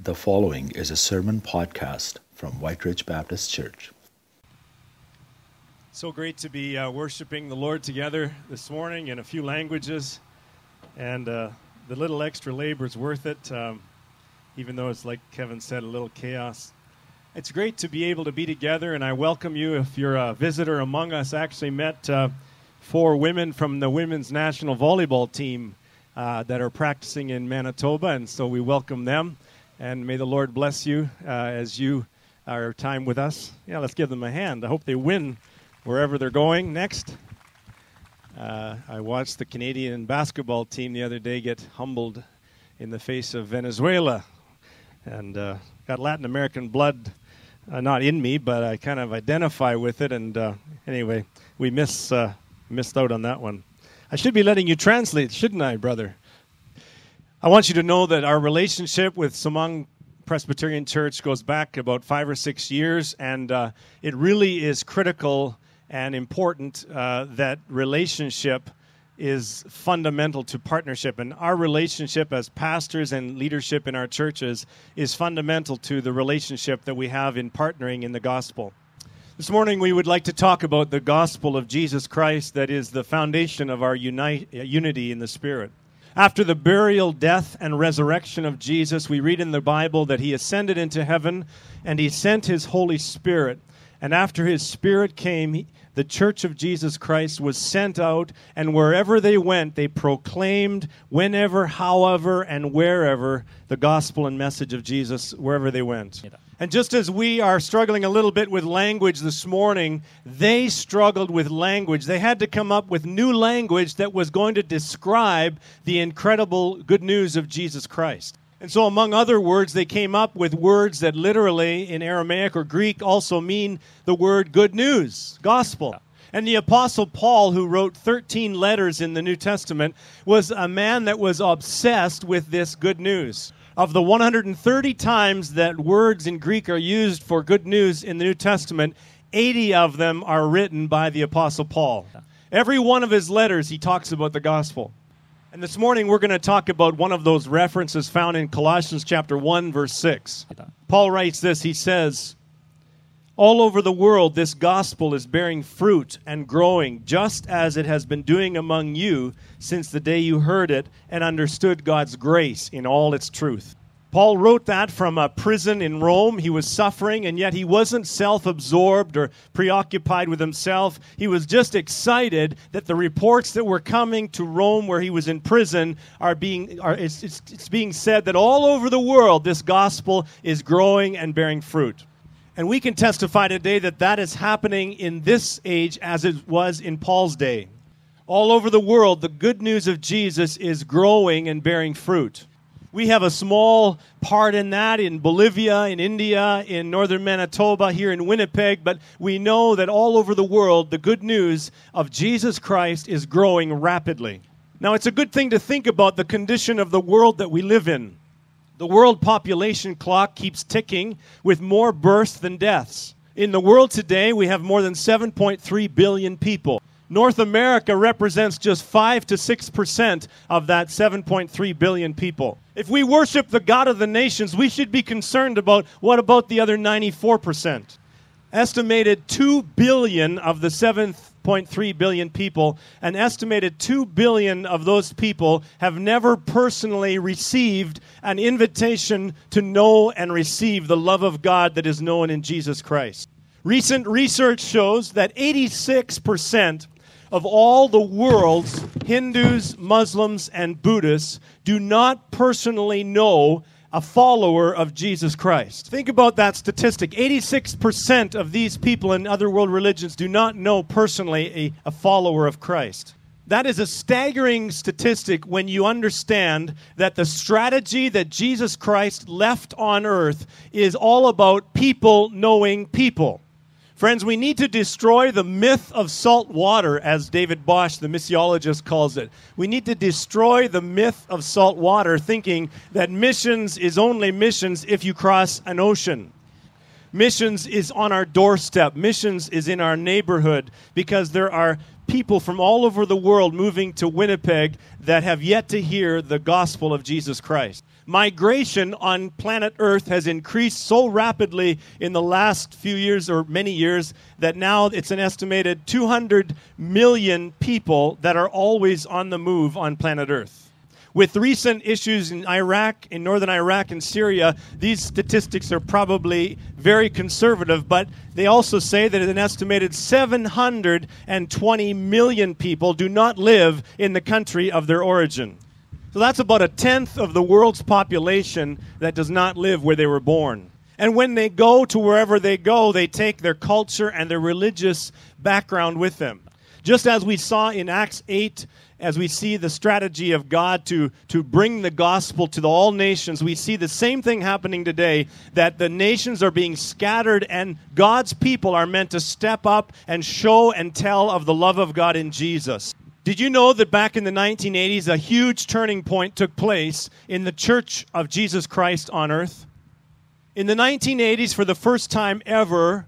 The following is a sermon podcast from Whyte Ridge Baptist Church. So great to be uh, worshiping the Lord together this morning in a few languages. And uh, the little extra labor is worth it, um, even though it's, like Kevin said, a little chaos. It's great to be able to be together, and I welcome you if you're a visitor among us. I actually met uh, four women from the women's national volleyball team uh, that are practicing in Manitoba, and so we welcome them. And may the Lord bless you uh, as you are time with us. Yeah, let's give them a hand. I hope they win wherever they're going next. Uh, I watched the Canadian basketball team the other day get humbled in the face of Venezuela, and uh, got Latin American blood uh, not in me, but I kind of identify with it. And uh, anyway, we miss uh, missed out on that one. I should be letting you translate, shouldn't I, brother? I want you to know that our relationship with Somang Presbyterian Church goes back about five or six years, and uh, it really is critical and important uh, that relationship is fundamental to partnership. And our relationship as pastors and leadership in our churches is fundamental to the relationship that we have in partnering in the gospel. This morning, we would like to talk about the gospel of Jesus Christ that is the foundation of our unite, unity in the Spirit. After the burial, death, and resurrection of Jesus, we read in the Bible that he ascended into heaven and he sent his Holy Spirit. And after his Spirit came, the church of Jesus Christ was sent out, and wherever they went, they proclaimed, whenever, however, and wherever, the gospel and message of Jesus, wherever they went. And just as we are struggling a little bit with language this morning, they struggled with language. They had to come up with new language that was going to describe the incredible good news of Jesus Christ. And so, among other words, they came up with words that literally in Aramaic or Greek also mean the word good news, gospel. And the Apostle Paul, who wrote 13 letters in the New Testament, was a man that was obsessed with this good news. Of the 130 times that words in Greek are used for good news in the New Testament, 80 of them are written by the Apostle Paul. Every one of his letters, he talks about the gospel. And this morning we're going to talk about one of those references found in Colossians chapter 1 verse 6. Paul writes this, he says, all over the world this gospel is bearing fruit and growing just as it has been doing among you since the day you heard it and understood God's grace in all its truth. Paul wrote that from a prison in Rome. He was suffering, and yet he wasn't self absorbed or preoccupied with himself. He was just excited that the reports that were coming to Rome, where he was in prison, are being, are, it's, it's, it's being said that all over the world this gospel is growing and bearing fruit. And we can testify today that that is happening in this age as it was in Paul's day. All over the world, the good news of Jesus is growing and bearing fruit. We have a small part in that in Bolivia, in India, in northern Manitoba, here in Winnipeg, but we know that all over the world, the good news of Jesus Christ is growing rapidly. Now, it's a good thing to think about the condition of the world that we live in. The world population clock keeps ticking with more births than deaths. In the world today, we have more than 7.3 billion people. North America represents just 5 to 6% of that 7.3 billion people. If we worship the God of the nations, we should be concerned about what about the other 94%? Estimated 2 billion of the 7.3 billion people, an estimated 2 billion of those people have never personally received an invitation to know and receive the love of God that is known in Jesus Christ. Recent research shows that 86% of all the world's Hindus, Muslims, and Buddhists do not personally know a follower of Jesus Christ. Think about that statistic. 86% of these people in other world religions do not know personally a, a follower of Christ. That is a staggering statistic when you understand that the strategy that Jesus Christ left on earth is all about people knowing people. Friends, we need to destroy the myth of salt water, as David Bosch, the missiologist, calls it. We need to destroy the myth of salt water, thinking that missions is only missions if you cross an ocean. Missions is on our doorstep, missions is in our neighborhood, because there are people from all over the world moving to Winnipeg that have yet to hear the gospel of Jesus Christ. Migration on planet Earth has increased so rapidly in the last few years or many years that now it's an estimated 200 million people that are always on the move on planet Earth. With recent issues in Iraq, in northern Iraq, and Syria, these statistics are probably very conservative, but they also say that an estimated 720 million people do not live in the country of their origin. So that's about a tenth of the world's population that does not live where they were born. And when they go to wherever they go, they take their culture and their religious background with them. Just as we saw in Acts 8 as we see the strategy of God to, to bring the gospel to the, all nations, we see the same thing happening today that the nations are being scattered and God's people are meant to step up and show and tell of the love of God in Jesus. Did you know that back in the 1980s, a huge turning point took place in the church of Jesus Christ on earth? In the 1980s, for the first time ever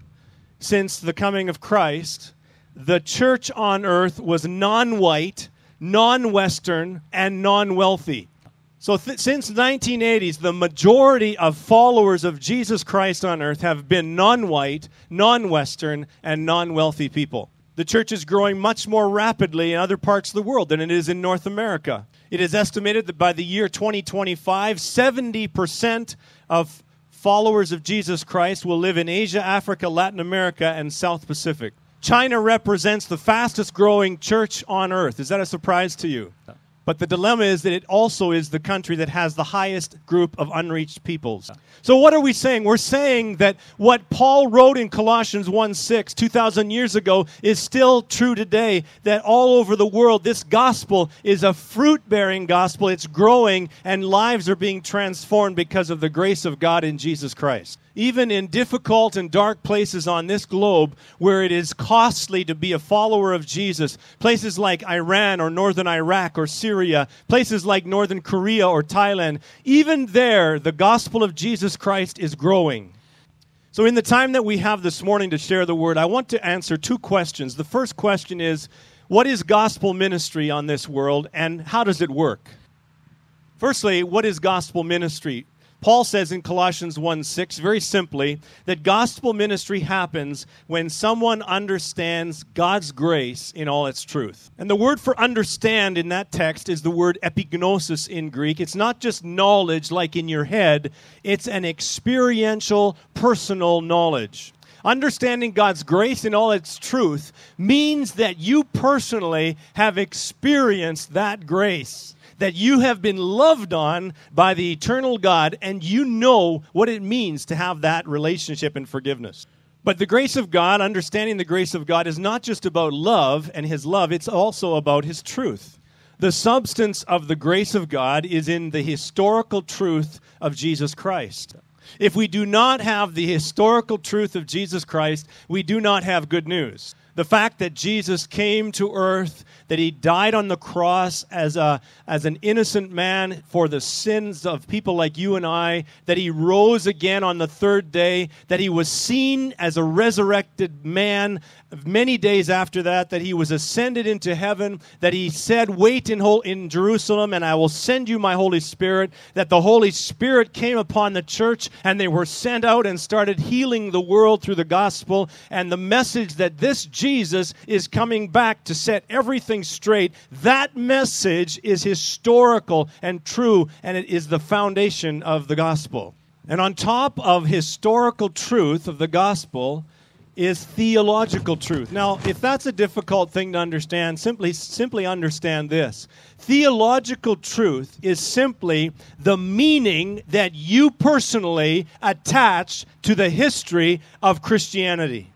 since the coming of Christ, the church on earth was non white non Western, and non wealthy. So, th- since 1980s, the majority of followers of Jesus Christ on earth have been non white, non Western, and non wealthy people. The church is growing much more rapidly in other parts of the world than it is in North America. It is estimated that by the year 2025, 70% of followers of Jesus Christ will live in Asia, Africa, Latin America, and South Pacific. China represents the fastest growing church on earth. Is that a surprise to you? But the dilemma is that it also is the country that has the highest group of unreached peoples. So, what are we saying? We're saying that what Paul wrote in Colossians 1 6, 2,000 years ago, is still true today. That all over the world, this gospel is a fruit bearing gospel. It's growing, and lives are being transformed because of the grace of God in Jesus Christ even in difficult and dark places on this globe where it is costly to be a follower of Jesus, places like Iran or northern Iraq or Syria, places like northern Korea or Thailand, even there, the gospel of Jesus Christ is growing. So, in the time that we have this morning to share the word, I want to answer two questions. The first question is What is gospel ministry on this world, and how does it work? Firstly, what is gospel ministry? Paul says in Colossians 1 6, very simply, that gospel ministry happens when someone understands God's grace in all its truth. And the word for understand in that text is the word epignosis in Greek. It's not just knowledge like in your head, it's an experiential, personal knowledge. Understanding God's grace in all its truth means that you personally have experienced that grace that you have been loved on by the eternal God and you know what it means to have that relationship and forgiveness. But the grace of God, understanding the grace of God, is not just about love and His love, it's also about His truth. The substance of the grace of God is in the historical truth of Jesus Christ. If we do not have the historical truth of Jesus Christ, we do not have good news. The fact that Jesus came to earth that he died on the cross as, a, as an innocent man for the sins of people like you and I, that he rose again on the third day, that he was seen as a resurrected man many days after that, that he was ascended into heaven, that he said, Wait in, in Jerusalem, and I will send you my Holy Spirit, that the Holy Spirit came upon the church, and they were sent out and started healing the world through the gospel, and the message that this Jesus is coming back to set everything straight, that message is historical and true, and it is the foundation of the gospel. And on top of historical truth of the gospel is theological truth. Now, if that's a difficult thing to understand, simply simply understand this. Theological truth is simply the meaning that you personally attach to the history of Christianity.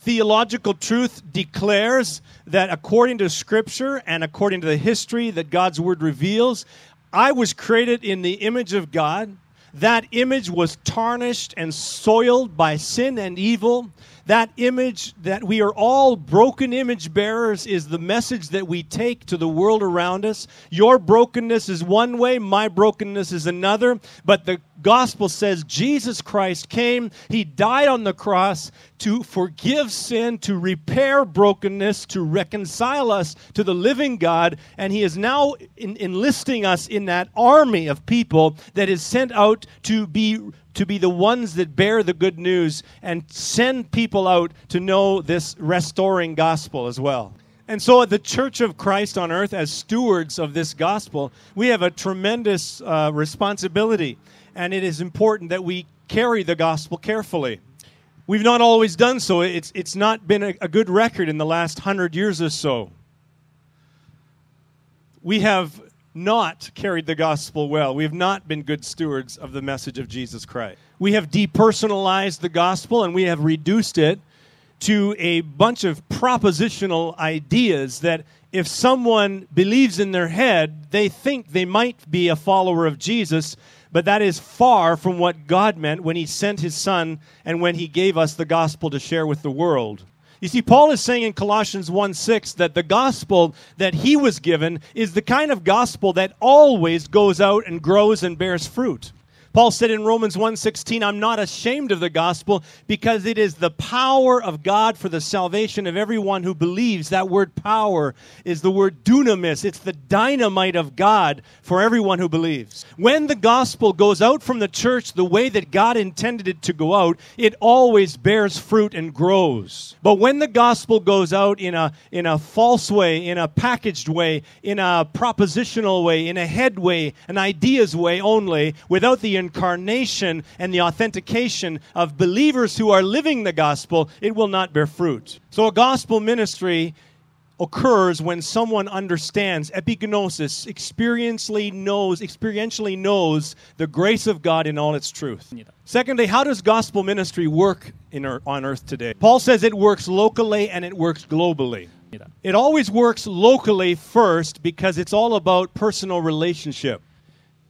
Theological truth declares that according to Scripture and according to the history that God's Word reveals, I was created in the image of God. That image was tarnished and soiled by sin and evil that image that we are all broken image bearers is the message that we take to the world around us. Your brokenness is one way, my brokenness is another. But the gospel says Jesus Christ came, He died on the cross to forgive sin, to repair brokenness, to reconcile us to the living God. And He is now in, enlisting us in that army of people that is sent out to be to be the ones that bear the good news and send people out to know this restoring gospel as well. And so, at the Church of Christ on earth, as stewards of this gospel, we have a tremendous uh, responsibility. And it is important that we carry the gospel carefully. We've not always done so. It's, it's not been a, a good record in the last hundred years or so. We have not carried the gospel well. We have not been good stewards of the message of Jesus Christ. We have depersonalized the gospel and we have reduced it to a bunch of propositional ideas that if someone believes in their head, they think they might be a follower of Jesus, but that is far from what God meant when He sent His Son and when He gave us the gospel to share with the world. You see, Paul is saying in Colossians 1 6 that the gospel that he was given is the kind of gospel that always goes out and grows and bears fruit. Paul said in Romans 1:16, "I'm not ashamed of the gospel because it is the power of God for the salvation of everyone who believes." That word power is the word dunamis. It's the dynamite of God for everyone who believes. When the gospel goes out from the church the way that God intended it to go out, it always bears fruit and grows. But when the gospel goes out in a in a false way, in a packaged way, in a propositional way, in a head way, an ideas way only, without the incarnation and the authentication of believers who are living the gospel, it will not bear fruit. So a gospel ministry occurs when someone understands epignosis, experientially knows, experientially knows the grace of God in all its truth. Secondly, how does gospel ministry work in, on earth today? Paul says it works locally and it works globally. It always works locally first because it's all about personal relationship.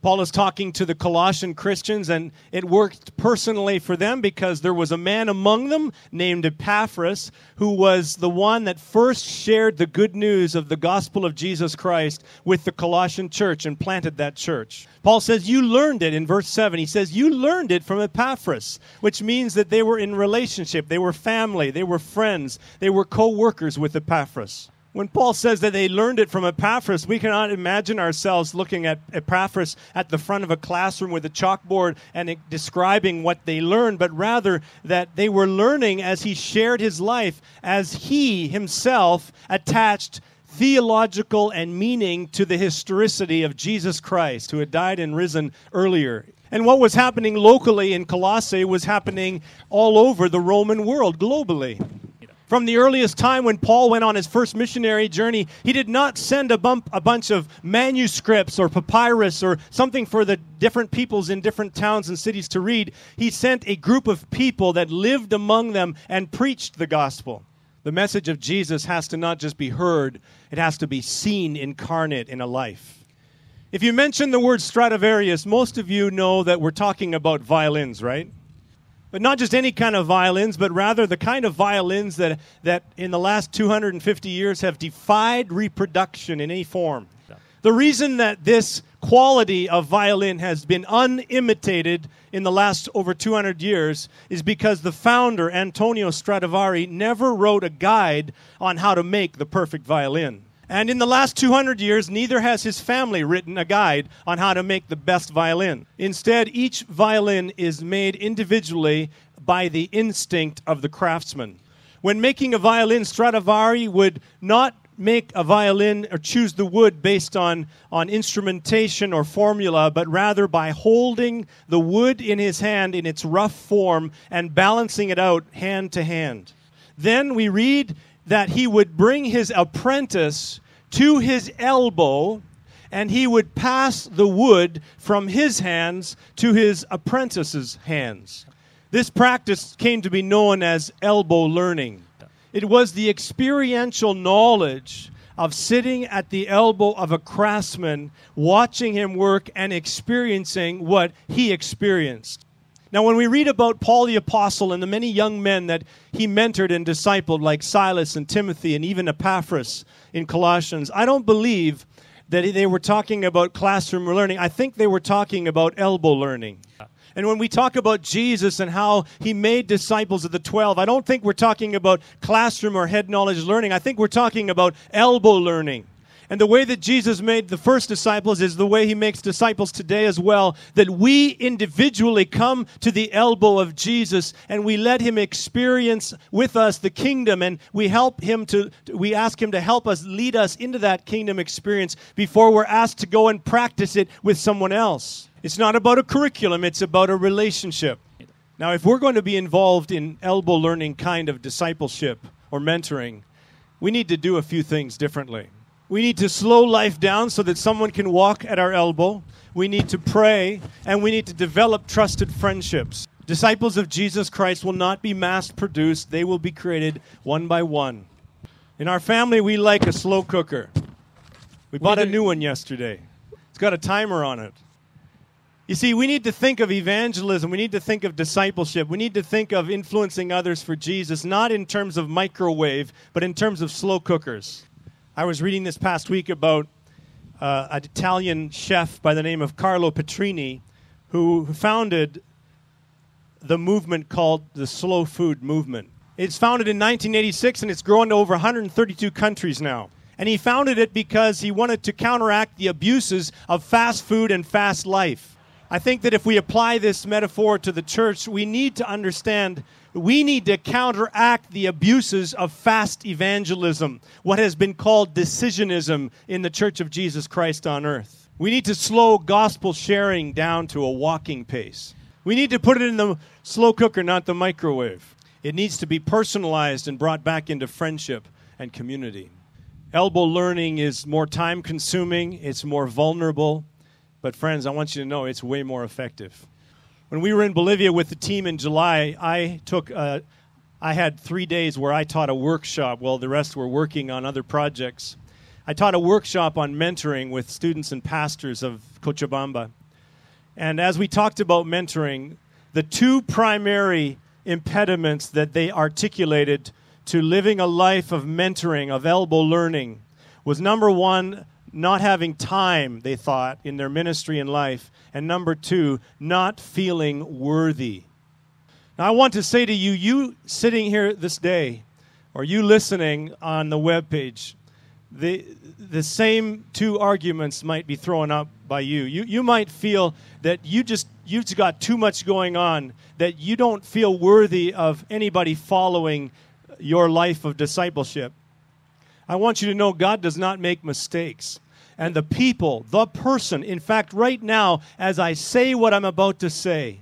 Paul is talking to the Colossian Christians, and it worked personally for them because there was a man among them named Epaphras who was the one that first shared the good news of the gospel of Jesus Christ with the Colossian church and planted that church. Paul says, You learned it in verse 7. He says, You learned it from Epaphras, which means that they were in relationship, they were family, they were friends, they were co workers with Epaphras. When Paul says that they learned it from Epaphras, we cannot imagine ourselves looking at Epaphras at the front of a classroom with a chalkboard and describing what they learned, but rather that they were learning as he shared his life, as he himself attached theological and meaning to the historicity of Jesus Christ, who had died and risen earlier. And what was happening locally in Colossae was happening all over the Roman world, globally. From the earliest time when Paul went on his first missionary journey, he did not send a, bump, a bunch of manuscripts or papyrus or something for the different peoples in different towns and cities to read. He sent a group of people that lived among them and preached the gospel. The message of Jesus has to not just be heard, it has to be seen incarnate in a life. If you mention the word Stradivarius, most of you know that we're talking about violins, right? But not just any kind of violins, but rather the kind of violins that, that in the last 250 years have defied reproduction in any form. The reason that this quality of violin has been unimitated in the last over 200 years is because the founder, Antonio Stradivari, never wrote a guide on how to make the perfect violin. And in the last 200 years, neither has his family written a guide on how to make the best violin. Instead, each violin is made individually by the instinct of the craftsman. When making a violin, Stradivari would not make a violin or choose the wood based on, on instrumentation or formula, but rather by holding the wood in his hand in its rough form and balancing it out hand to hand. Then we read that he would bring his apprentice to his elbow and he would pass the wood from his hands to his apprentice's hands. This practice came to be known as elbow learning. It was the experiential knowledge of sitting at the elbow of a craftsman, watching him work and experiencing what he experienced. Now, when we read about Paul the Apostle and the many young men that he mentored and discipled, like Silas and Timothy and even Epaphras in Colossians, I don't believe that they were talking about classroom learning. I think they were talking about elbow learning. And when we talk about Jesus and how he made disciples of the 12, I don't think we're talking about classroom or head knowledge learning. I think we're talking about elbow learning. And the way that Jesus made the first disciples is the way he makes disciples today as well. That we individually come to the elbow of Jesus and we let him experience with us the kingdom and we help him to, we ask him to help us lead us into that kingdom experience before we're asked to go and practice it with someone else. It's not about a curriculum, it's about a relationship. Now, if we're going to be involved in elbow learning kind of discipleship or mentoring, we need to do a few things differently. We need to slow life down so that someone can walk at our elbow. We need to pray, and we need to develop trusted friendships. Disciples of Jesus Christ will not be mass produced, they will be created one by one. In our family, we like a slow cooker. We bought a new one yesterday, it's got a timer on it. You see, we need to think of evangelism. We need to think of discipleship. We need to think of influencing others for Jesus, not in terms of microwave, but in terms of slow cookers. I was reading this past week about uh, an Italian chef by the name of Carlo Petrini who founded the movement called the Slow Food Movement. It's founded in 1986 and it's grown to over 132 countries now. And he founded it because he wanted to counteract the abuses of fast food and fast life. I think that if we apply this metaphor to the church, we need to understand we need to counteract the abuses of fast evangelism, what has been called decisionism in the Church of Jesus Christ on earth. We need to slow gospel sharing down to a walking pace. We need to put it in the slow cooker, not the microwave. It needs to be personalized and brought back into friendship and community. Elbow learning is more time consuming, it's more vulnerable, but friends, I want you to know it's way more effective. When we were in Bolivia with the team in July, I took uh, I had three days where I taught a workshop while the rest were working on other projects. I taught a workshop on mentoring with students and pastors of Cochabamba. And as we talked about mentoring, the two primary impediments that they articulated to living a life of mentoring, of elbow learning, was number one, not having time, they thought, in their ministry and life. And number two, not feeling worthy. Now, I want to say to you, you sitting here this day, or you listening on the web page, the, the same two arguments might be thrown up by you. you. You might feel that you just you've got too much going on, that you don't feel worthy of anybody following your life of discipleship. I want you to know God does not make mistakes. And the people, the person, in fact, right now, as I say what I'm about to say,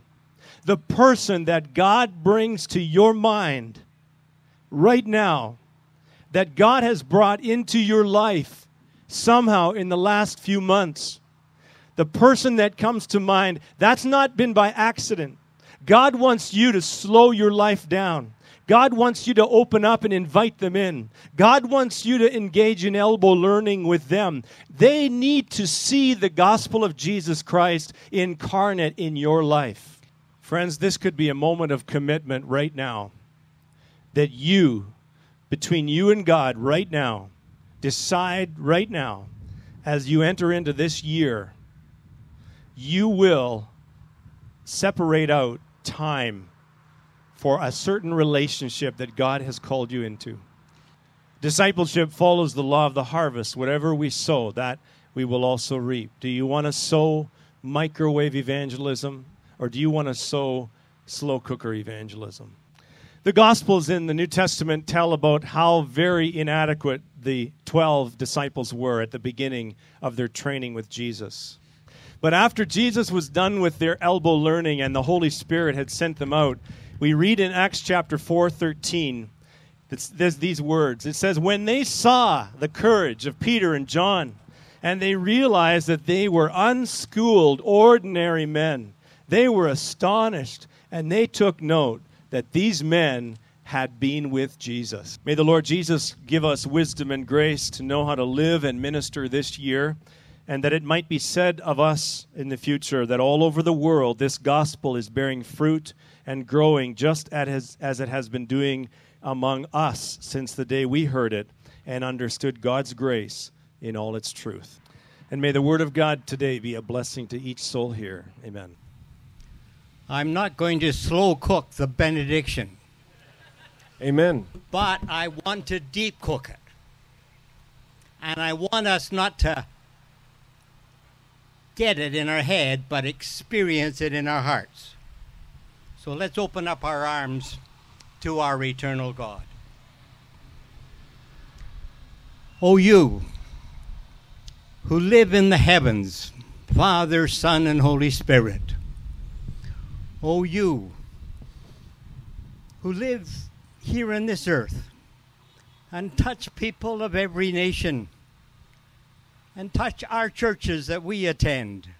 the person that God brings to your mind right now, that God has brought into your life somehow in the last few months, the person that comes to mind, that's not been by accident. God wants you to slow your life down. God wants you to open up and invite them in. God wants you to engage in elbow learning with them. They need to see the gospel of Jesus Christ incarnate in your life. Friends, this could be a moment of commitment right now that you, between you and God right now, decide right now as you enter into this year, you will separate out time for a certain relationship that God has called you into. Discipleship follows the law of the harvest. Whatever we sow, that we will also reap. Do you want to sow microwave evangelism or do you want to sow slow cooker evangelism? The Gospels in the New Testament tell about how very inadequate the 12 disciples were at the beginning of their training with Jesus. But after Jesus was done with their elbow learning and the Holy Spirit had sent them out, we read in Acts chapter 4 13, there's these words. It says, When they saw the courage of Peter and John, and they realized that they were unschooled, ordinary men, they were astonished, and they took note that these men had been with Jesus. May the Lord Jesus give us wisdom and grace to know how to live and minister this year and that it might be said of us in the future that all over the world this gospel is bearing fruit and growing just as, as it has been doing among us since the day we heard it and understood God's grace in all its truth. And may the word of God today be a blessing to each soul here. Amen. I'm not going to slow cook the benediction, Amen. but I want to deep cook it. And I want us not to get it in our head, but experience it in our hearts. So let's open up our arms to our eternal God. O you who live in the heavens, Father, Son, and Holy Spirit. O you who live here in this earth and touch people of every nation and touch our churches that we attend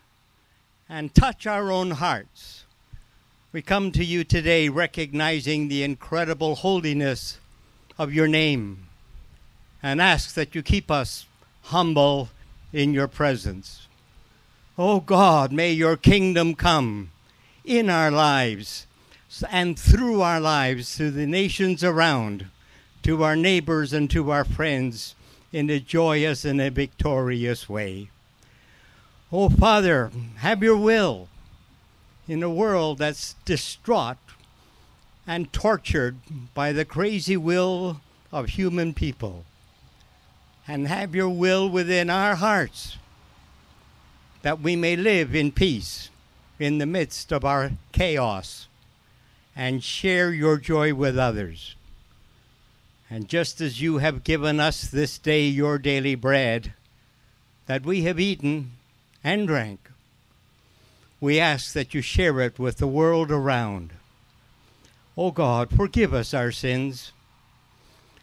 and touch our own hearts. We come to you today recognizing the incredible holiness of your name and ask that you keep us humble in your presence. Oh God, may your kingdom come in our lives and through our lives to the nations around, to our neighbors and to our friends in a joyous and a victorious way. Oh Father, have your will in a world that's distraught and tortured by the crazy will of human people. And have your will within our hearts that we may live in peace in the midst of our chaos and share your joy with others. And just as you have given us this day your daily bread, that we have eaten and drank, we ask that you share it with the world around. O God, forgive us our sins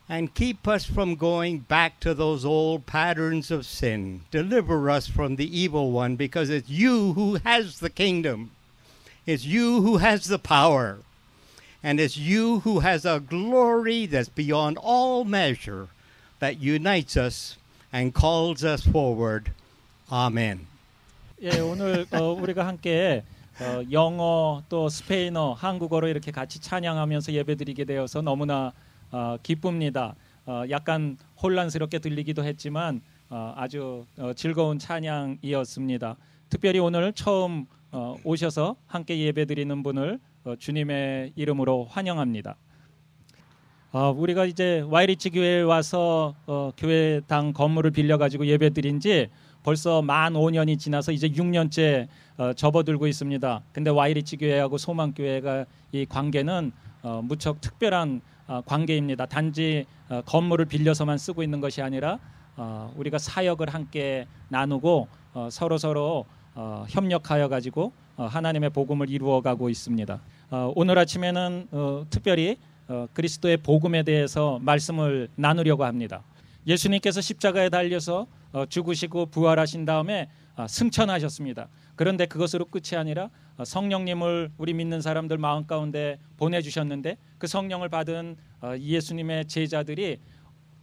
and keep us from going back to those old patterns of sin. Deliver us from the evil one because it's you who has the kingdom. It's you who has the power. And it's you who has a glory that's beyond all measure that unites us and calls us forward. Amen. 예, 오늘 어, 우리가 함께 어, 영어 또 스페인어, 한국어로 이렇게 같이 찬양하면서 예배드리게 되어서 너무나 어, 기쁩니다. 어, 약간 혼란스럽게 들리기도 했지만 어, 아주 어, 즐거운 찬양이었습니다. 특별히 오늘 처음 어, 오셔서 함께 예배드리는 분을 어, 주님의 이름으로 환영합니다. 어, 우리가 이제 와이리치 교회에 와서 어, 교회당 건물을 빌려 가지고 예배드린 지 벌써 만 5년이 지나서 이제 6년째 어, 접어들고 있습니다. 근데 와이리치 교회하고 소망 교회가 이 관계는 어, 무척 특별한 어, 관계입니다. 단지 어, 건물을 빌려서만 쓰고 있는 것이 아니라 어, 우리가 사역을 함께 나누고 어, 서로 서로 어, 협력하여 가지고 어, 하나님의 복음을 이루어가고 있습니다. 어, 오늘 아침에는 어, 특별히 어, 그리스도의 복음에 대해서 말씀을 나누려고 합니다. 예수님께서 십자가에 달려서 어, 죽으시고 부활하신 다음에 어, 승천하셨습니다. 그런데 그것으로 끝이 아니라 어, 성령님을 우리 믿는 사람들 마음 가운데 보내주셨는데 그 성령을 받은 어, 예수님의 제자들이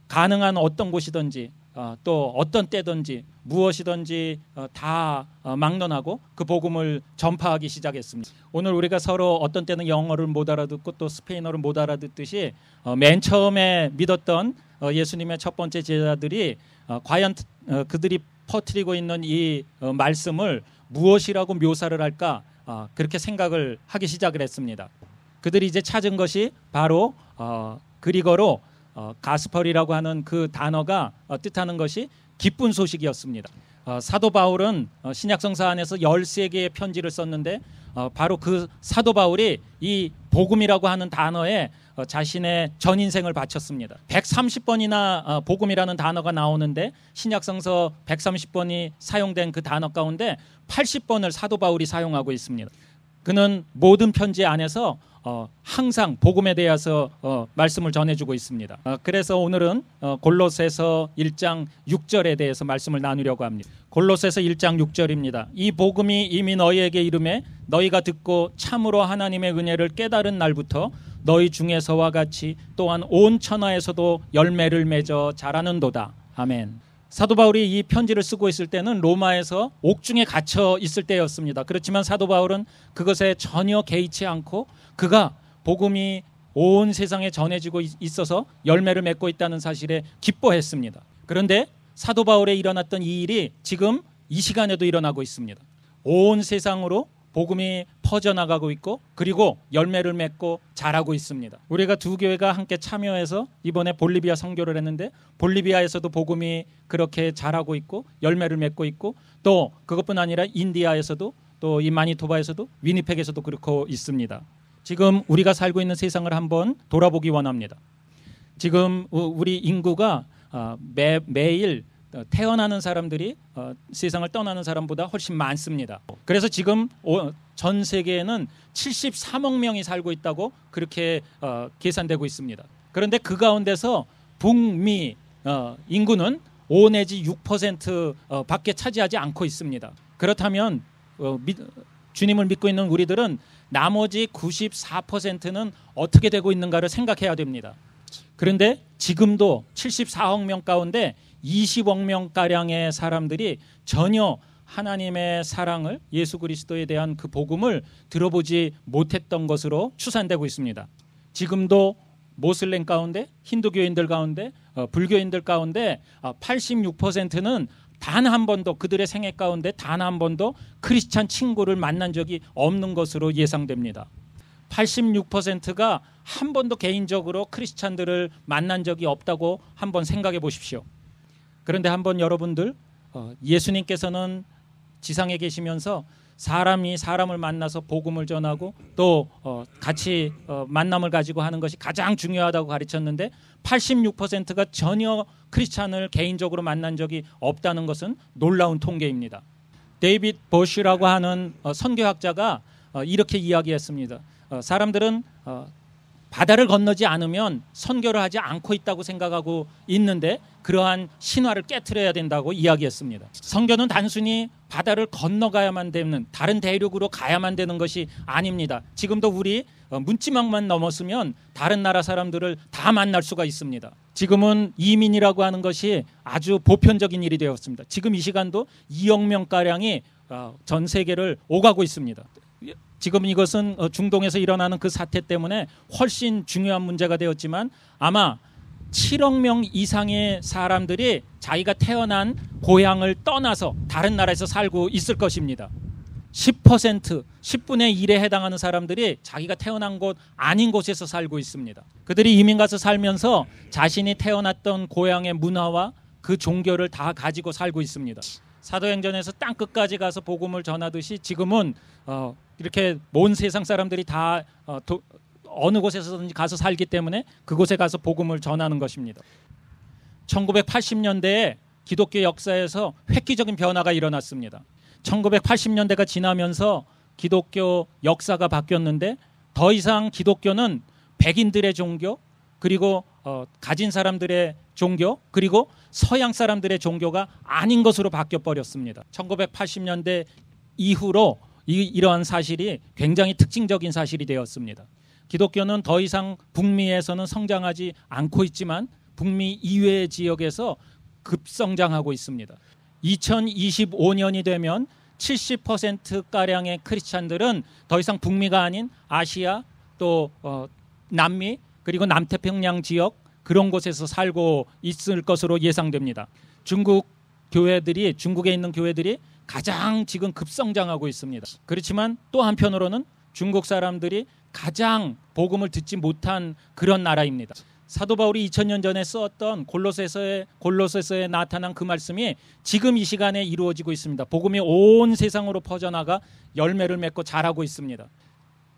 가능한 어떤 곳이든지 어, 또 어떤 때든지 무엇이든지 어, 다 어, 막론하고 그 복음을 전파하기 시작했습니다. 오늘 우리가 서로 어떤 때는 영어를 못 알아듣고 또 스페인어를 못 알아듣듯이 어, 맨 처음에 믿었던 어, 예수님의 첫 번째 제자들이 어, 과연 어, 그들이 퍼뜨리고 있는 이 어, 말씀을 무엇이라고 묘사를 할까 어, 그렇게 생각을 하기 시작을 했습니다. 그들이 이제 찾은 것이 바로 어, 그리거로 어, 가스펄이라고 하는 그 단어가 어, 뜻하는 것이 기쁜 소식이었습니다. 어, 사도 바울은 어, 신약성사 안에서 13개의 편지를 썼는데 어, 바로 그 사도 바울이 이 복음이라고 하는 단어에 어, 자신의 전 인생을 바쳤습니다. 130번이나 어, 복음이라는 단어가 나오는데 신약성서 130번이 사용된 그 단어 가운데 80번을 사도 바울이 사용하고 있습니다. 그는 모든 편지 안에서 어, 항상 복음에 대해서 어, 말씀을 전해주고 있습니다. 어, 그래서 오늘은 어, 골로새서 1장 6절에 대해서 말씀을 나누려고 합니다. 골로새서 1장 6절입니다. 이 복음이 이미 너희에게 이름에 너희가 듣고 참으로 하나님의 은혜를 깨달은 날부터 너희 중에서와 같이 또한 온 천하에서도 열매를 맺어 자라는도다. 아멘. 사도 바울이 이 편지를 쓰고 있을 때는 로마에서 옥중에 갇혀 있을 때였습니다. 그렇지만 사도 바울은 그것에 전혀 개의치 않고 그가 복음이 온 세상에 전해지고 있어서 열매를 맺고 있다는 사실에 기뻐했습니다. 그런데 사도 바울에 일어났던 이 일이 지금 이 시간에도 일어나고 있습니다. 온 세상으로 복음이 퍼져나가고 있고 그리고 열매를 맺고 자라고 있습니다. 우리가 두 교회가 함께 참여해서 이번에 볼리비아 선교를 했는데 볼리비아에서도 복음이 그렇게 자라고 있고 열매를 맺고 있고 또 그것뿐 아니라 인디아에서도 또 이 마니토바에서도 위니펙에서도 그렇고 있습니다. 지금 우리가 살고 있는 세상을 한번 돌아보기 원합니다. 지금 우리 인구가 아, 매, 매일 어, 태어나는 사람들이 어, 세상을 떠나는 사람보다 훨씬 많습니다. 그래서 지금 전 세계에는 73억 명이 살고 있다고 그렇게 어, 계산되고 있습니다. 그런데 그 가운데서 북미 인구는 5 내지 6% 밖에 차지하지 않고 있습니다. 그렇다면 주님을 믿고 있는 우리들은 나머지 94%는 어떻게 되고 있는가를 생각해야 됩니다. 그런데 지금도 74억 명 가운데 20억 명 가량의 사람들이 전혀 하나님의 사랑을 예수 그리스도에 대한 그 복음을 들어보지 못했던 것으로 추산되고 있습니다. 지금도 모슬렘 가운데 힌두교인들 가운데 어, 불교인들 가운데 86%는 어, 단한 번도 그들의 생애 가운데 단 한 번도 크리스찬 친구를 만난 적이 없는 것으로 예상됩니다. 86%가 한 번도 개인적으로 크리스찬들을 만난 적이 없다고 한번 생각해 보십시오. 그런데 한번 여러분들 어, 예수님께서는 지상에 계시면서 사람이 사람을 만나서 복음을 전하고 또 어, 같이 어, 만남을 가지고 하는 것이 가장 중요하다고 가르쳤는데 86%가 전혀 크리스찬을 개인적으로 만난 적이 없다는 것은 놀라운 통계입니다. 데이빗 보쉬라고 하는 선교학자가 이렇게 이야기했습니다. 사람들은 바다를 건너지 않으면 선교를 하지 않고 있다고 생각하고 있는데 그러한 신화를 깨뜨려야 된다고 이야기했습니다. 선교는 단순히 바다를 건너가야만 되는 다른 대륙으로 가야만 되는 것이 아닙니다. 지금도 우리 어, 문지막만 넘었으면 다른 나라 사람들을 다 만날 수가 있습니다. 지금은 이민이라고 하는 것이 아주 보편적인 일이 되었습니다. 지금 이 시간도 2억 명 가량이 어, 전 세계를 오가고 있습니다. 지금 이것은 어, 중동에서 일어나는 그 사태 때문에 훨씬 중요한 문제가 되었지만 아마 7억 명 이상의 사람들이 자기가 태어난 고향을 떠나서 다른 나라에서 살고 있을 것입니다. 10% 10분의 1에 해당하는 사람들이 자기가 태어난 곳 아닌 곳에서 살고 있습니다. 그들이 이민 가서 살면서 자신이 태어났던 고향의 문화와 그 종교를 다 가지고 살고 있습니다. 사도행전에서 땅 끝까지 가서 복음을 전하듯이 지금은 어, 이렇게 온 세상 사람들이 다 어, 도, 어느 곳에서든지 가서 살기 때문에 그곳에 가서 복음을 전하는 것입니다. 1980년대에 기독교 역사에서 획기적인 변화가 일어났습니다. 1980년대가 지나면서 기독교 역사가 바뀌었는데 더 이상 기독교는 백인들의 종교 그리고 어, 가진 사람들의 종교 그리고 서양 사람들의 종교가 아닌 것으로 바뀌어 버렸습니다. 1980년대 이후로 이, 이러한 사실이 굉장히 특징적인 사실이 되었습니다. 기독교는 더 이상 북미에서는 성장하지 않고 있지만 북미 이외의 지역에서 급성장하고 있습니다. 2025년이 되면 70%가량의 크리스찬들은 더 이상 북미가 아닌 아시아 또 어, 남미 그리고 남태평양 지역 그런 곳에서 살고 있을 것으로 예상됩니다. 중국 교회들이 중국에 있는 교회들이 가장 지금 급성장하고 있습니다. 그렇지만 또 한편으로는 중국 사람들이 가장 복음을 듣지 못한 그런 나라입니다. 사도 바울이 2000년 전에 썼던 골로새서에 골로새서에 나타난 그 말씀이 지금 이 시간에 이루어지고 있습니다. 복음이 온 세상으로 퍼져나가 열매를 맺고 자라고 있습니다.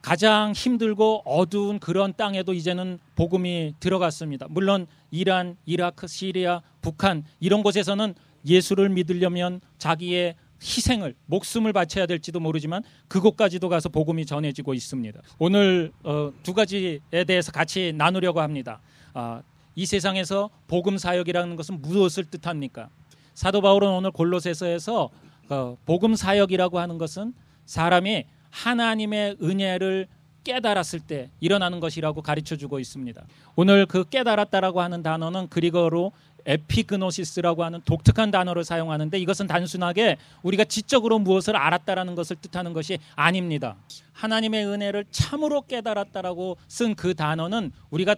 가장 힘들고 어두운 그런 땅에도 이제는 복음이 들어갔습니다. 물론 이란, 이라크, 시리아, 북한 이런 곳에서는 예수를 믿으려면 자기의 희생을 목숨을 바쳐야 될지도 모르지만 그곳까지도 가서 복음이 전해지고 있습니다. 오늘 어, 두 가지에 대해서 같이 나누려고 합니다. 아, 이 세상에서 복음 사역이라는 것은 무엇을 뜻합니까? 사도 바울은 오늘 골로새서에서 어, 복음 사역이라고 하는 것은 사람이 하나님의 은혜를 깨달았을 때 일어나는 것이라고 가르쳐 주고 있습니다. 오늘 그 깨달았다라고 하는 단어는 그리거로 에피그노시스라고 하는 독특한 단어를 사용하는데 이것은 단순하게 우리가 지적으로 무엇을 알았다라는 것을 뜻하는 것이 아닙니다. 하나님의 은혜를 참으로 깨달았다라고 쓴 그 단어는 우리가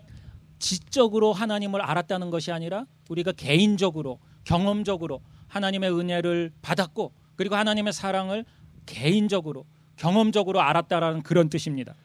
지적으로 하나님을 알았다는 것이 아니라 우리가 개인적으로 경험적으로 하나님의 은혜를 받았고 그리고 하나님의 사랑을 개인적으로 경험적으로 알았다라는 그런 뜻입니다.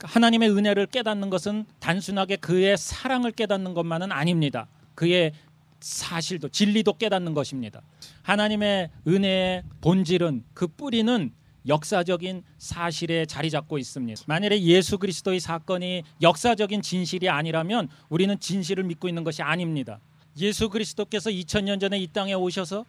하나님의 은혜를 깨닫는 것은 단순하게 그의 사랑을 깨닫는 것만은 아닙니다. 그의 사실도 진리도 깨닫는 것입니다. 하나님의 은혜의 본질은 그 뿌리는 역사적인 사실에 자리 잡고 있습니다. 만일에 예수 그리스도의 사건이 역사적인 진실이 아니라면 우리는 진실을 믿고 있는 것이 아닙니다. 예수 그리스도께서 2000년 전에 이 땅에 오셔서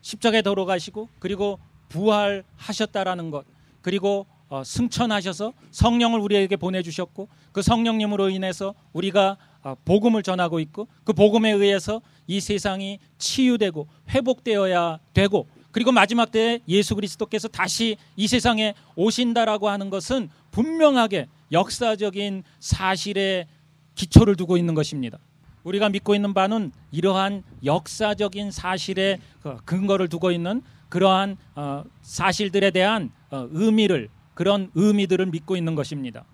십자가에 돌아가시고 그리고 부활하셨다라는 것 그리고 어, 승천하셔서 성령을 우리에게 보내주셨고 그 성령님으로 인해서 우리가 어, 복음을 전하고 있고 그 복음에 의해서 이 세상이 치유되고 회복되어야 되고 그리고 마지막 때에 예수 그리스도께서 다시 이 세상에 오신다라고 하는 것은 분명하게 역사적인 사실에 기초를 두고 있는 것입니다. 우리가 믿고 있는 바는 이러한 역사적인 사실에 그 근거를 두고 있는 그러한 어, 사실들에 대한 의미를 그런 의미들을 믿고 있는 것입니다.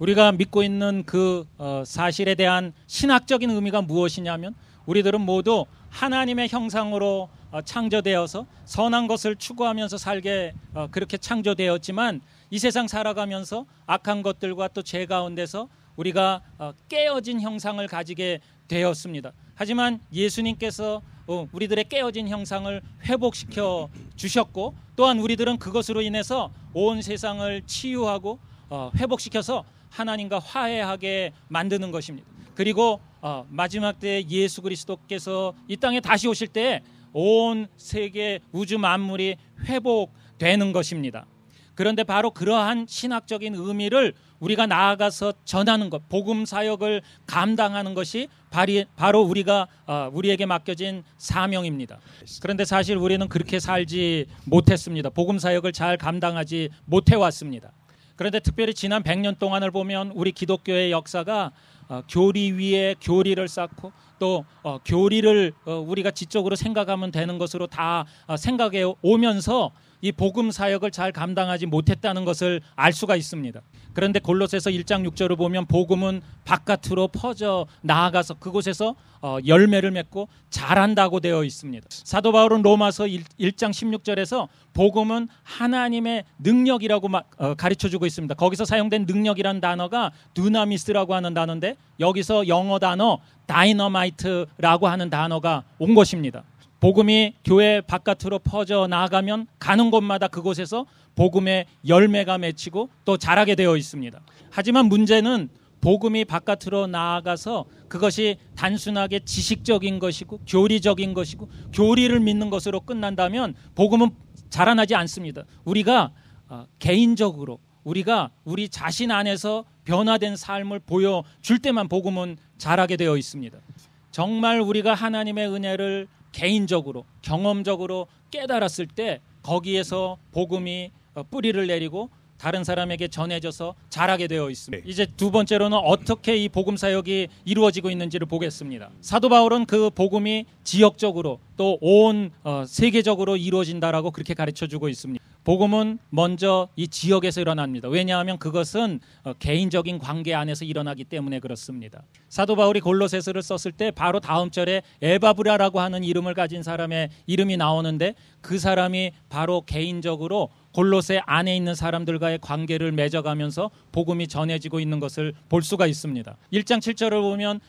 우리가 믿고 있는 그 어, 사실에 대한 신학적인 의미가 무엇이냐면 우리들은 모두 하나님의 형상으로 어, 창조되어서 선한 것을 추구하면서 살게 어, 그렇게 창조되었지만 이 세상 살아가면서 악한 것들과 또 죄 가운데서 우리가 깨어진 형상을 가지게 되었습니다. 하지만 예수님께서 우리들의 깨어진 형상을 회복시켜 주셨고 또한 우리들은 그것으로 인해서 온 세상을 치유하고 어, 회복시켜서 하나님과 화해하게 만드는 것입니다. 그리고 어, 마지막 때 예수 그리스도께서 이 땅에 다시 오실 때 온 세계 우주 만물이 회복되는 것입니다. 그런데 바로 그러한 신학적인 의미를 우리가 나아가서 전하는 것, 복음 사역을 감당하는 것이 바로 우리가 어, 우리에게 맡겨진 사명입니다. 그런데 사실 우리는 그렇게 살지 못했습니다. 복음 사역을 잘 감당하지 못해 왔습니다. 그런데 특별히 지난 100년 동안을 보면 우리 기독교의 역사가 어, 교리 위에 교리를 쌓고 또 어, 교리를 우리가 지적으로 생각하면 되는 것으로 다 생각해 오면서 이 복음 사역을 잘 감당하지 못했다는 것을 알 수가 있습니다. 그런데 골로새서 1장 6절을 보면 복음은 바깥으로 퍼져 나아가서 그곳에서 어, 열매를 맺고 자란다고 되어 있습니다. 사도 바울은 로마서 1, 장 16절에서 복음은 하나님의 능력이라고 어, 가르쳐 주고 있습니다. 거기서 사용된 능력이란 단어가 두나미스라고 하는 단어인데 여기서 영어 단어 다이너마이트라고 하는 단어가 온 것입니다. 복음이 교회 바깥으로 퍼져 나가면 가는 곳마다 그곳에서 복음의 열매가 맺히고 또 자라게 되어 있습니다. 하지만 문제는 복음이 바깥으로 나아가서 그것이 단순하게 지식적인 것이고 교리적인 것이고 교리를 믿는 것으로 끝난다면 복음은 자라나지 않습니다. 우리가 어, 개인적으로 우리가 우리 자신 안에서 변화된 삶을 보여줄 때만 복음은 자라게 되어 있습니다. 정말 우리가 하나님의 은혜를 개인적으로 경험적으로 깨달았을 때 거기에서 복음이 어, 뿌리를 내리고 다른 사람에게 전해져서 자라게 되어 있습니다. 네. 이제 두 번째로는 어떻게 이 복음 사역이 이루어지고 있는지를 보겠습니다. 사도 바울은 그 복음이 지역적으로 또온 어, 세계적으로 이루어진다라고 그렇게 가르쳐 주고 있습니다. 복음은 먼저 이 지역에서 일어납니다. 왜냐하면 그것은 어, 개인적인 관계 안에서 일어나기 때문에 그렇습니다. 사도 바울이 골로새서를 썼을 때 바로 다음 절에 에바브라라고 하는 이름을 가진 사람의 이름이 나오는데 그 사람이 바로 개인적으로 골로새 안에 있는 사람들과의 관계를 맺어가면서 복음이 전해지고 있는 것을 볼 수가 있습니다. 1장 7절을 보면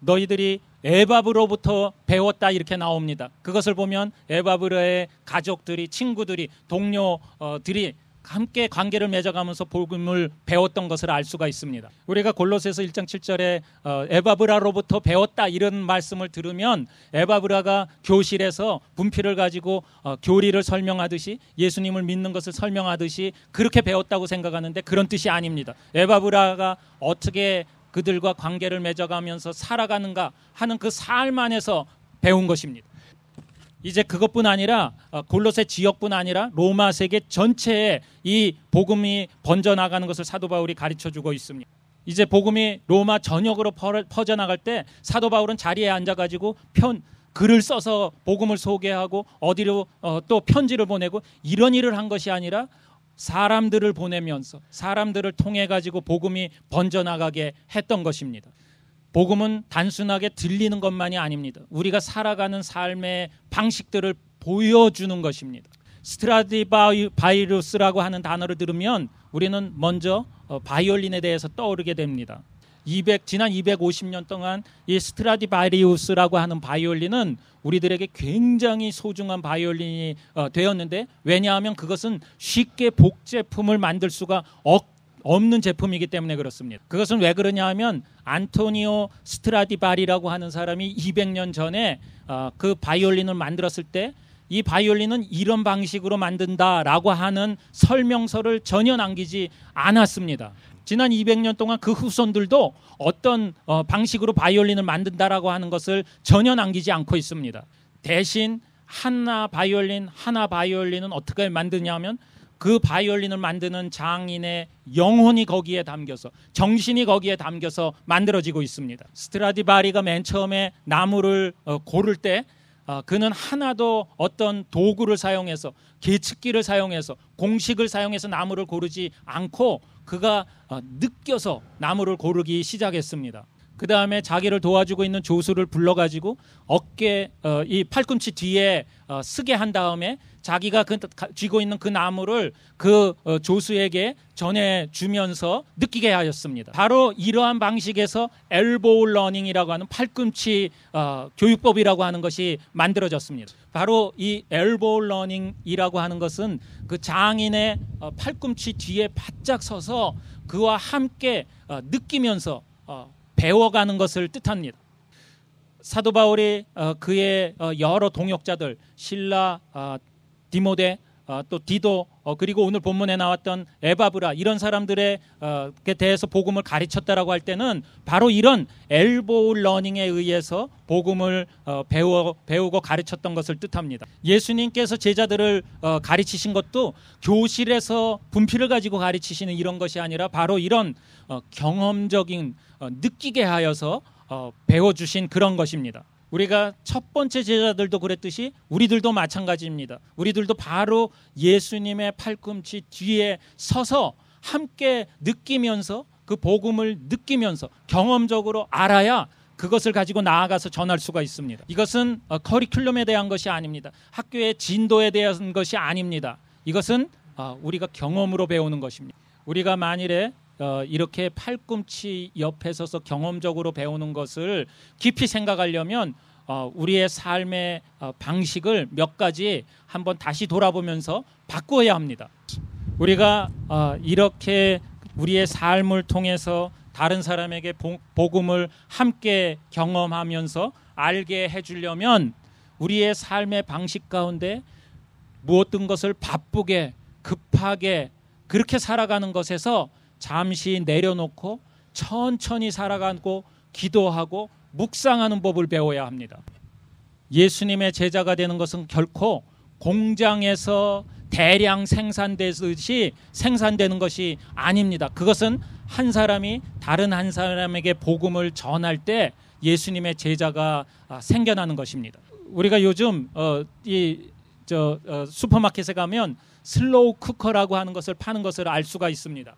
너희들이 에바브로부터 배웠다 이렇게 나옵니다. 그것을 보면 에바브로의 가족들이 친구들이 동료들이 함께 관계를 맺어가면서 복음을 배웠던 것을 알 수가 있습니다. 우리가 골로새서 1장 7절에 어, 에바브라로부터 배웠다 이런 말씀을 들으면 에바브라가 교실에서 분필을 가지고 어, 교리를 설명하듯이 예수님을 믿는 것을 설명하듯이 그렇게 배웠다고 생각하는데 그런 뜻이 아닙니다. 에바브라가 어떻게 그들과 관계를 맺어가면서 살아가는가 하는 그 삶 안에서 배운 것입니다. 이제 그것뿐 아니라 어, 골로새 지역뿐 아니라 로마 세계 전체에 이 복음이 번져 나가는 것을 사도 바울이 가르쳐 주고 있습니다. 이제 복음이 로마 전역으로 퍼- 퍼져 나갈 때 사도 바울은 자리에 앉아 가지고 편 글을 써서 복음을 소개하고 어디로 어, 또 편지를 보내고 이런 일을 한 것이 아니라 사람들을 보내면서 사람들을 통해 가지고 복음이 번져 나가게 했던 것입니다. 복음은 단순하게 들리는 것만이 아닙니다. 우리가 살아가는 삶의 방식들을 보여주는 것입니다. 스트라디바이루스라고 하는 단어를 들으면 우리는 먼저 어, 바이올린에 대해서 떠오르게 됩니다. 200 지난 250년 동안 이 스트라디바리우스라고 하는 바이올린은 우리들에게 굉장히 소중한 바이올린이 어, 되었는데 왜냐하면 그것은 쉽게 복제품을 만들 수가 없, 없는 제품이기 때문에 그렇습니다. 그것은 왜 그러냐 하면 안토니오 스트라디바리라고 하는 사람이 200년 전에 어, 그 바이올린을 만들었을 때 이 바이올린은 이런 방식으로 만든다라고 하는 설명서를 전혀 남기지 않았습니다. 지난 200년 동안 그 후손들도 어떤 어, 방식으로 바이올린을 만든다라고 하는 것을 전혀 남기지 않고 있습니다. 대신 하나 바이올린 하나 바이올린은 어떻게 만드냐면 그 바이올린을 만드는 장인의 영혼이 거기에 담겨서 정신이 거기에 담겨서 만들어지고 있습니다. 스트라디바리가 맨 처음에 나무를 어, 고를 때 어, 그는 하나도 어떤 도구를 사용해서 계측기를 사용해서 공식을 사용해서 나무를 고르지 않고 그가 어, 느껴서 나무를 고르기 시작했습니다. 그 다음에 자기를 도와주고 있는 조수를 불러가지고 어깨 어, 이 팔꿈치 뒤에 어, 쓰게 한 다음에 자기가 그 가- 쥐고 있는 그 나무를 그 어, 조수에게 전해 주면서 느끼게 하였습니다. 바로 이러한 방식에서 엘보우 러닝이라고 하는 팔꿈치 어, 교육법이라고 하는 것이 만들어졌습니다. 바로 이 엘보우 러닝이라고 하는 것은 그 장인의 어, 팔꿈치 뒤에 바짝 서서 그와 함께 어, 느끼면서 어, 배워가는 것을 뜻합니다. 사도 바울이 어, 그의 어, 여러 동역자들 신라, 어, 디모데, 어, 또 디도 어, 그리고 오늘 본문에 나왔던 에바브라 이런 사람들에 어, 게 대해서 복음을 가르쳤다라고 할 때는 바로 이런 엘보우 러닝에 의해서 복음을 어, 배워 배우고 가르쳤던 것을 뜻합니다. 예수님께서 제자들을 어, 가르치신 것도 교실에서 분필을 가지고 가르치시는 이런 것이 아니라 바로 이런 어, 경험적인 어, 느끼게 하여서 어, 배워주신 그런 것입니다. 우리가 첫 번째 제자들도 그랬듯이 우리들도 마찬가지입니다. 우리들도 바로 예수님의 팔꿈치 뒤에 서서 함께 느끼면서 그 복음을 느끼면서 경험적으로 알아야 그것을 가지고 나아가서 전할 수가 있습니다. 이것은 어, 커리큘럼에 대한 것이 아닙니다. 학교의 진도에 대한 것이 아닙니다. 이것은 어, 우리가 경험으로 배우는 것입니다. 우리가 만일에 어, 이렇게 팔꿈치 옆에 서서 경험적으로 배우는 것을 깊이 생각하려면 어, 우리의 삶의 어, 방식을 몇 가지 한번 다시 돌아보면서 바꾸어야 합니다. 우리가 어, 이렇게 우리의 삶을 통해서 다른 사람에게 복- 복음을 함께 경험하면서 알게 해주려면 우리의 삶의 방식 가운데 무엇든 것을 바쁘게 급하게 그렇게 살아가는 것에서 잠시 내려놓고 천천히 살아가고 기도하고 묵상하는 법을 배워야 합니다. 예수님의 제자가 되는 것은 결코 공장에서 대량 생산되듯이 생산되는 것이 아닙니다. 그것은 한 사람이 다른 한 사람에게 복음을 전할 때 예수님의 제자가 아, 생겨나는 것입니다. 우리가 요즘 어, 이저 어, 슈퍼마켓에 가면 슬로우 쿠커라고 하는 것을 파는 것을 알 수가 있습니다.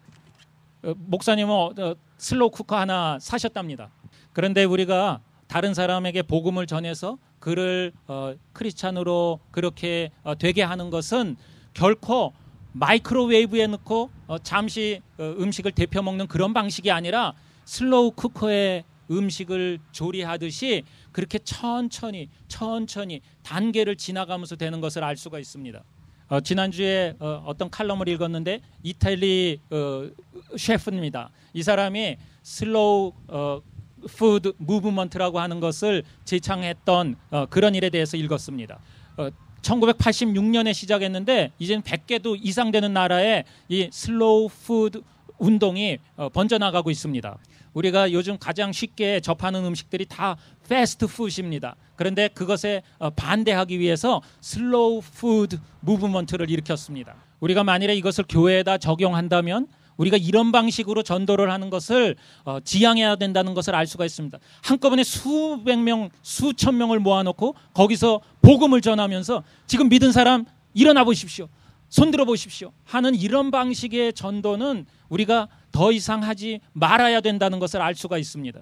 어, 목사님은 어, 어, 슬로우 쿠커 하나 사셨답니다. 그런데 우리가 다른 사람에게 복음을 전해서 그를 어, 크리스찬으로 그렇게 어, 되게 하는 것은 결코 마이크로웨이브에 넣고 어, 잠시 어, 음식을 데펴 먹는 그런 방식이 아니라 슬로우 쿠커에 음식을 조리하듯이 그렇게 천천히 천천히 단계를 지나가면서 되는 것을 알 수가 있습니다. 어, 지난주에 어, 어떤 칼럼을 읽었는데 이탈리 어, 셰프입니다. 이 사람이 슬로우 어, 푸드 무브먼트라고 하는 것을 제창했던 어, 그런 일에 대해서 읽었습니다. 어, 1986년에 시작했는데 이제는 100개도 이상 되는 나라에 이 슬로우 푸드 운동이 어, 번져나가고 있습니다. 우리가 요즘 가장 쉽게 접하는 음식들이 다 패스트푸드입니다. 그런데 그것에 어, 반대하기 위해서 슬로우 푸드 무브먼트를 일으켰습니다. 우리가 만일에 이것을 교회에다 적용한다면 우리가 이런 방식으로 전도를 하는 것을 어, 지향해야 된다는 것을 알 수가 있습니다. 한꺼번에 수백 명, 수천 명을 모아놓고 거기서 복음을 전하면서 지금 믿은 사람 일어나 보십시오. 손들어 보십시오. 하는 이런 방식의 전도는 우리가 더 이상 하지 말아야 된다는 것을 알 수가 있습니다.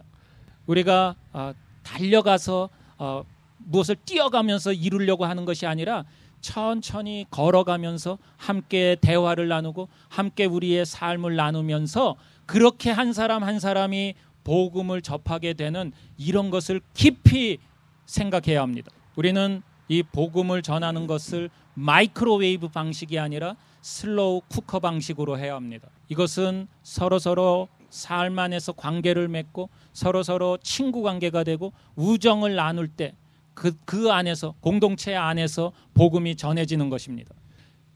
우리가 어, 달려가서 어, 무엇을 뛰어가면서 이루려고 하는 것이 아니라 천천히 걸어가면서 함께 대화를 나누고 함께 우리의 삶을 나누면서 그렇게 한 사람 한 사람이 복음을 접하게 되는 이런 것을 깊이 생각해야 합니다. 우리는 이 복음을 전하는 것을 마이크로웨이브 방식이 아니라 슬로우 쿠커 방식으로 해야 합니다. 이것은 서로 서로 삶 안에서 관계를 맺고 서로 서로 친구 관계가 되고 우정을 나눌 때 그, 그 안에서 공동체 안에서 복음이 전해지는 것입니다.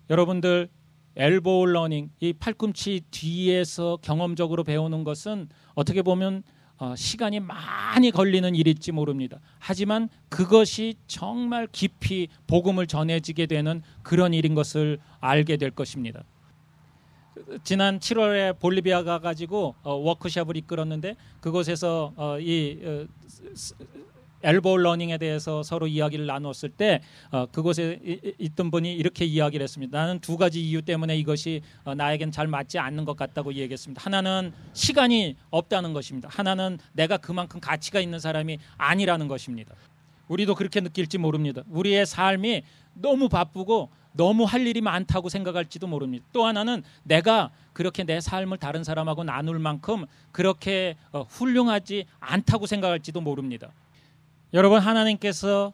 여러분들 엘보우 러닝 이 팔꿈치 뒤에서 경험적으로 배우는 것은 어떻게 보면 어, 시간이 많이 걸리는 일일지 모릅니다. 하지만 그것이 정말 깊이 복음을 전해지게 되는 그런 일인 것을 알게 될 것입니다. 지난 7월에 볼리비아 가가지고 어, 워크숍을 이끌었는데 그곳에서 어, 이 어, 엘보 러닝에 대해서 서로 이야기를 나눴을 때 어, 그곳에 이, 있던 분이 이렇게 이야기를 했습니다. 나는 두 가지 이유 때문에 이것이 어, 나에겐 잘 맞지 않는 것 같다고 얘기했습니다. 하나는 시간이 없다는 것입니다. 하나는 내가 그만큼 가치가 있는 사람이 아니라는 것입니다. 우리도 그렇게 느낄지 모릅니다. 우리의 삶이 너무 바쁘고 너무 할 일이 많다고 생각할지도 모릅니다. 또 하나는 내가 그렇게 내 삶을 다른 사람하고 나눌 만큼 그렇게 어, 훌륭하지 않다고 생각할지도 모릅니다. 여러분 하나님께서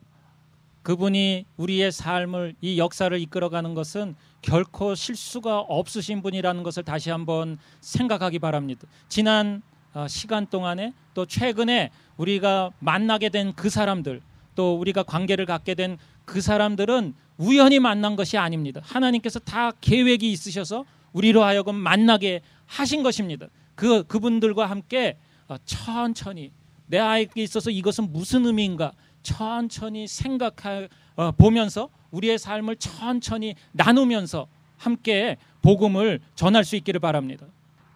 그분이 우리의 삶을 이 역사를 이끌어가는 것은 결코 실수가 없으신 분이라는 것을 다시 한번 생각하기 바랍니다. 지난 어, 시간 동안에 또 최근에 우리가 만나게 된 그 사람들 또 우리가 관계를 갖게 된 그 사람들은 우연히 만난 것이 아닙니다. 하나님께서 다 계획이 있으셔서 우리로 하여금 만나게 하신 것입니다. 그 그분들과 함께 어, 천천히 내 아이에게 있어서 이것은 무슨 의미인가 천천히 생각해 어, 보면서 우리의 삶을 천천히 나누면서 함께 복음을 전할 수 있기를 바랍니다.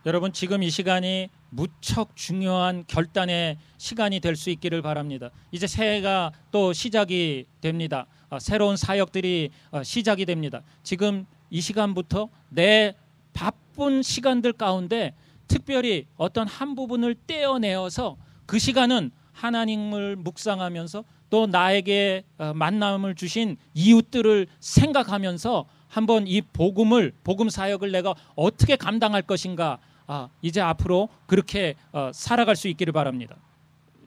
여러분 지금 이 시간이 무척 중요한 결단의 시간이 될 수 있기를 바랍니다. 이제 새해가 또 시작이 됩니다. 어, 새로운 사역들이 어, 시작이 됩니다. 지금 이 시간부터 내 바쁜 시간들 가운데 특별히 어떤 한 부분을 떼어내어서 그 시간은 하나님을 묵상하면서 또 나에게 어, 만남을 주신 이웃들을 생각하면서 한번 이 복음을 복음 사역을 내가 어떻게 감당할 것인가 아, 이제 앞으로 그렇게 어, 살아갈 수 있기를 바랍니다.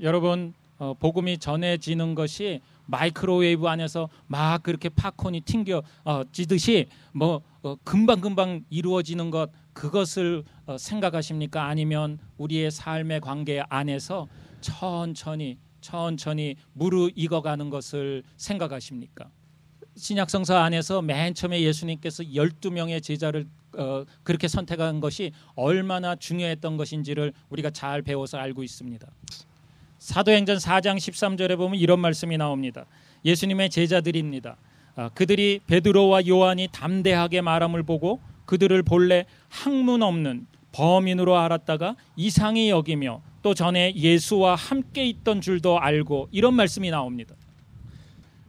여러분 어, 복음이 전해지는 것이 마이크로웨이브 안에서 막 그렇게 팝콘이 튕겨 어, 지듯이 뭐 어, 금방 금방 이루어지는 것 그것을 어, 생각하십니까? 아니면 우리의 삶의 관계 안에서 천천히 천천히 무르익어가는 것을 생각하십니까? 신약성서 안에서 맨 처음에 예수님께서 12명의 제자를 어, 그렇게 선택한 것이 얼마나 중요했던 것인지를 우리가 잘 배워서 알고 있습니다. 사도행전 4장 13절에 보면 이런 말씀이 나옵니다. 예수님의 제자들입니다. 아, 그들이 베드로와 요한이 담대하게 말함을 보고 그들을 본래 학문 없는 범인으로 알았다가 이상히 여기며 또 전에 예수와 함께 있던 줄도 알고 이런 말씀이 나옵니다.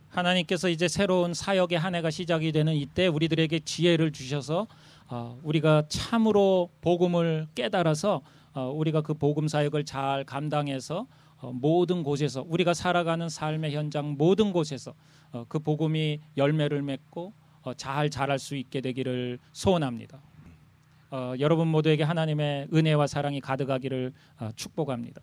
하나님께서 이제 새로운 사역의 한 해가 시작이 되는 이때 우리들에게 지혜를 주셔서 어, 우리가 참으로 복음을 깨달아서 어, 우리가 그 복음 사역을 잘 감당해서 어, 모든 곳에서 우리가 살아가는 삶의 현장 모든 곳에서 어, 그 복음이 열매를 맺고 어, 잘 자랄 수 있게 되기를 소원합니다. 어, 여러분 모두에게 하나님의 은혜와 사랑이 가득하기를 어, 축복합니다.